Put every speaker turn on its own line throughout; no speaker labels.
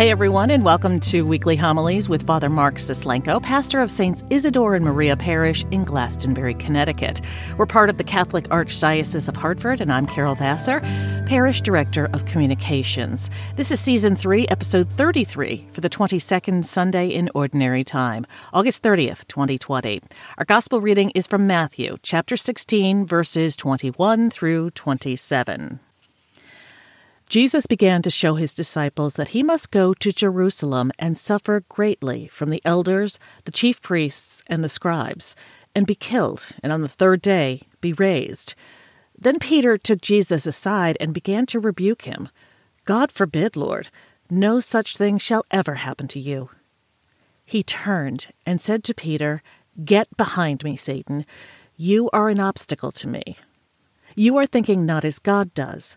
Hey, everyone, and welcome to Weekly Homilies with Father Mark Suslenko, pastor of Saints Isidore and Maria Parish in Glastonbury, Connecticut. We're part of the Catholic Archdiocese of Hartford, and I'm Carol Vassar, Parish Director of Communications. This is Season 3, Episode 33 for the 22nd Sunday in Ordinary Time, August 30th, 2020. Our Gospel reading is from Matthew, chapter 16, verses 21 through 27. Jesus began to show his disciples that he must go to Jerusalem and suffer greatly from the elders, the chief priests, and the scribes, and be killed, and on the third day be raised. Then Peter took Jesus aside and began to rebuke him. God forbid, Lord, no such thing shall ever happen to you. He turned and said to Peter, Get behind me, Satan. You are an obstacle to me. You are thinking not as God does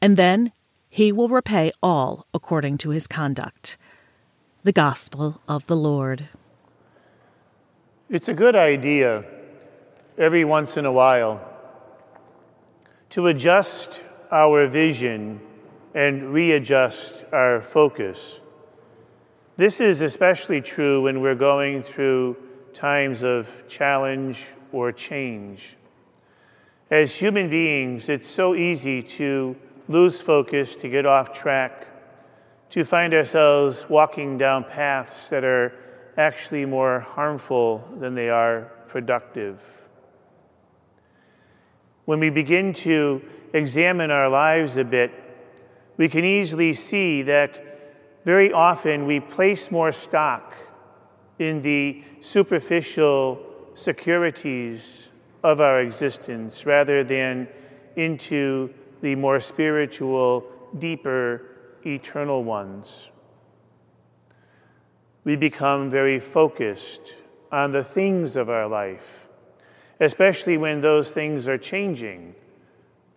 and then he will repay all according to his conduct. The Gospel of the Lord.
It's a good idea every once in a while to adjust our vision and readjust our focus. This is especially true when we're going through times of challenge or change. As human beings, it's so easy to lose focus, to get off track, to find ourselves walking down paths that are actually more harmful than they are productive. When we begin to examine our lives a bit, we can easily see that very often we place more stock in the superficial securities of our existence rather than into the more spiritual, deeper, eternal ones. We become very focused on the things of our life, especially when those things are changing,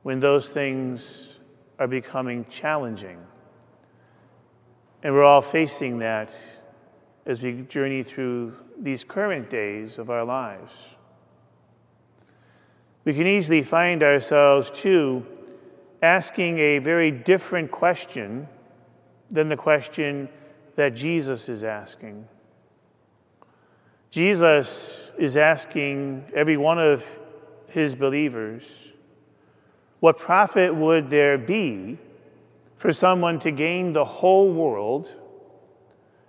when those things are becoming challenging. And we're all facing that as we journey through these current days of our lives. We can easily find ourselves, too, asking a very different question than the question that Jesus is asking. Jesus is asking every one of his believers, What profit would there be for someone to gain the whole world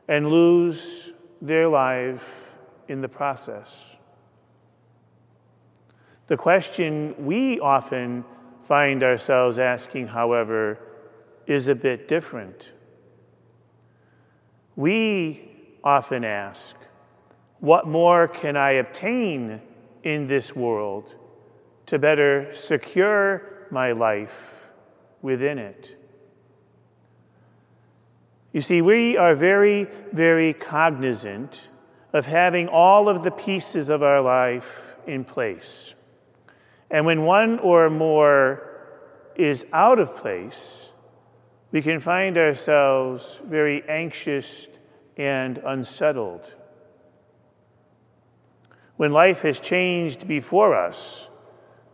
and lose their life in the process? The question we often find ourselves asking, however, is a bit different. We often ask, What more can I obtain in this world to better secure my life within it? You see, we are very, very cognizant of having all of the pieces of our life in place. And when one or more is out of place, we can find ourselves very anxious and unsettled. When life has changed before us,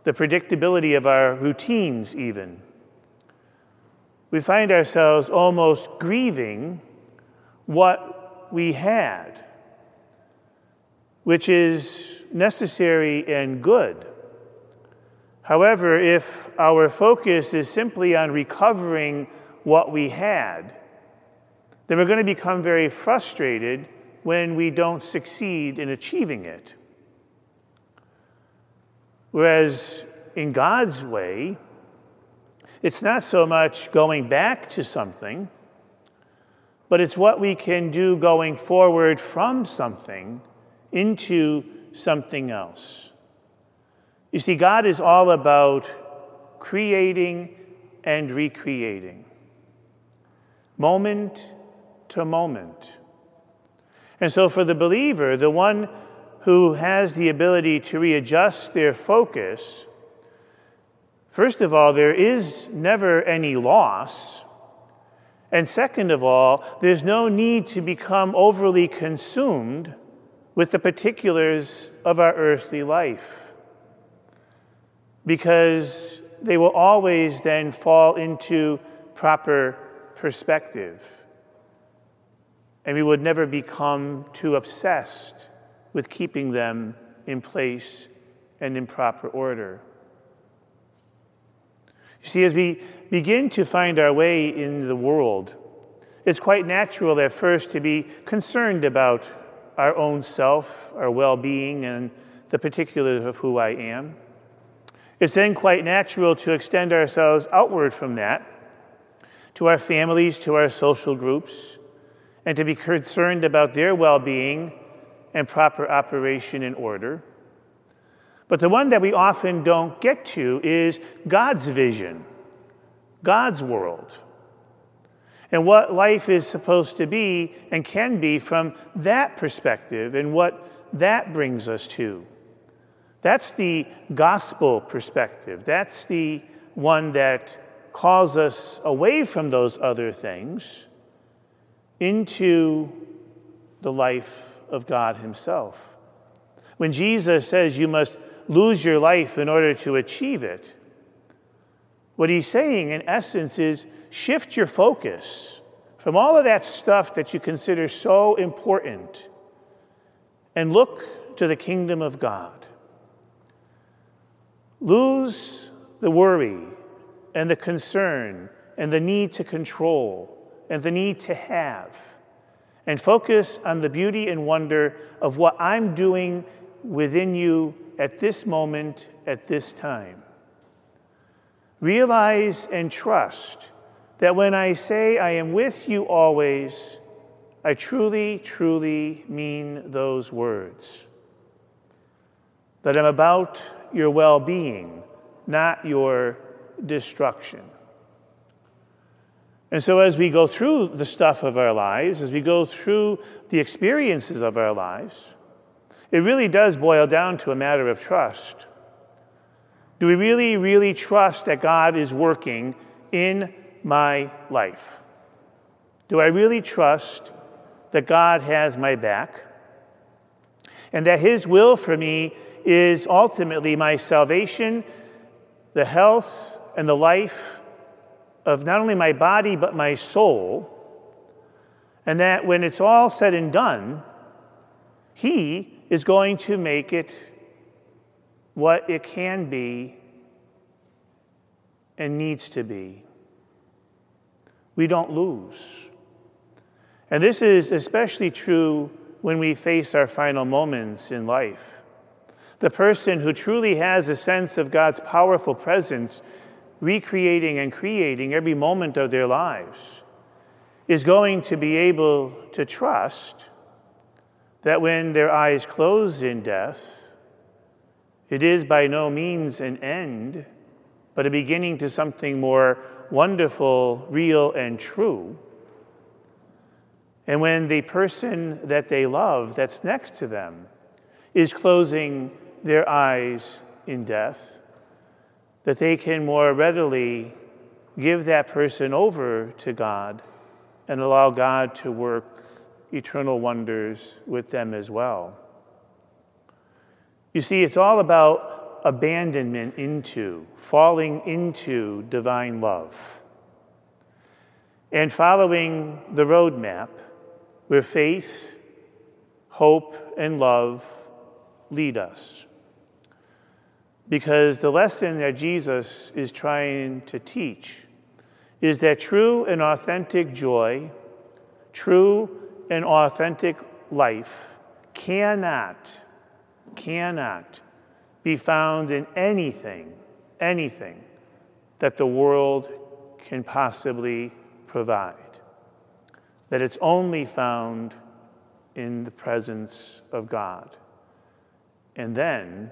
the predictability of our routines, even, we find ourselves almost grieving what we had, which is necessary and good. However, if our focus is simply on recovering what we had, then we're going to become very frustrated when we don't succeed in achieving it. Whereas in God's way, it's not so much going back to something, but it's what we can do going forward from something into something else. You see, God is all about creating and recreating. Moment to moment. And so, for the believer, the one who has the ability to readjust their focus, first of all, there is never any loss. And second of all, there's no need to become overly consumed with the particulars of our earthly life because they will always then fall into proper perspective. And we would never become too obsessed with keeping them in place and in proper order. You see, as we begin to find our way in the world, it's quite natural at first to be concerned about our own self, our well being, and the particulars of who I am. It's then quite natural to extend ourselves outward from that to our families, to our social groups, and to be concerned about their well being and proper operation and order. But the one that we often don't get to is God's vision, God's world, and what life is supposed to be and can be from that perspective and what that brings us to. That's the gospel perspective. That's the one that calls us away from those other things into the life of God Himself. When Jesus says you must lose your life in order to achieve it, what He's saying, in essence, is shift your focus from all of that stuff that you consider so important and look to the kingdom of God. Lose the worry and the concern and the need to control and the need to have, and focus on the beauty and wonder of what I'm doing within you at this moment, at this time. Realize and trust that when I say I am with you always, I truly, truly mean those words. That I'm about your well being, not your destruction. And so, as we go through the stuff of our lives, as we go through the experiences of our lives, it really does boil down to a matter of trust. Do we really, really trust that God is working in my life? Do I really trust that God has my back and that His will for me is ultimately my salvation, the health, and the life of not only my body, but my soul. And that when it's all said and done, He is going to make it what it can be and needs to be. We don't lose. And this is especially true when we face our final moments in life. The person who truly has a sense of God's powerful presence recreating and creating every moment of their lives, is going to be able to trust that when their eyes close in death, it is by no means an end, but a beginning to something more wonderful, real, and true. And when the person that they love, that's next to them, is closing their eyes in death, that they can more readily give that person over to God and allow God to work eternal wonders with them as well. You see, it's all about abandonment into, falling into divine love, and following the roadmap where faith, hope, and love lead us. Because the lesson that Jesus is trying to teach is that true and authentic joy, true and authentic life cannot, cannot be found in anything, anything that the world can possibly provide. That it's only found in the presence of God. And then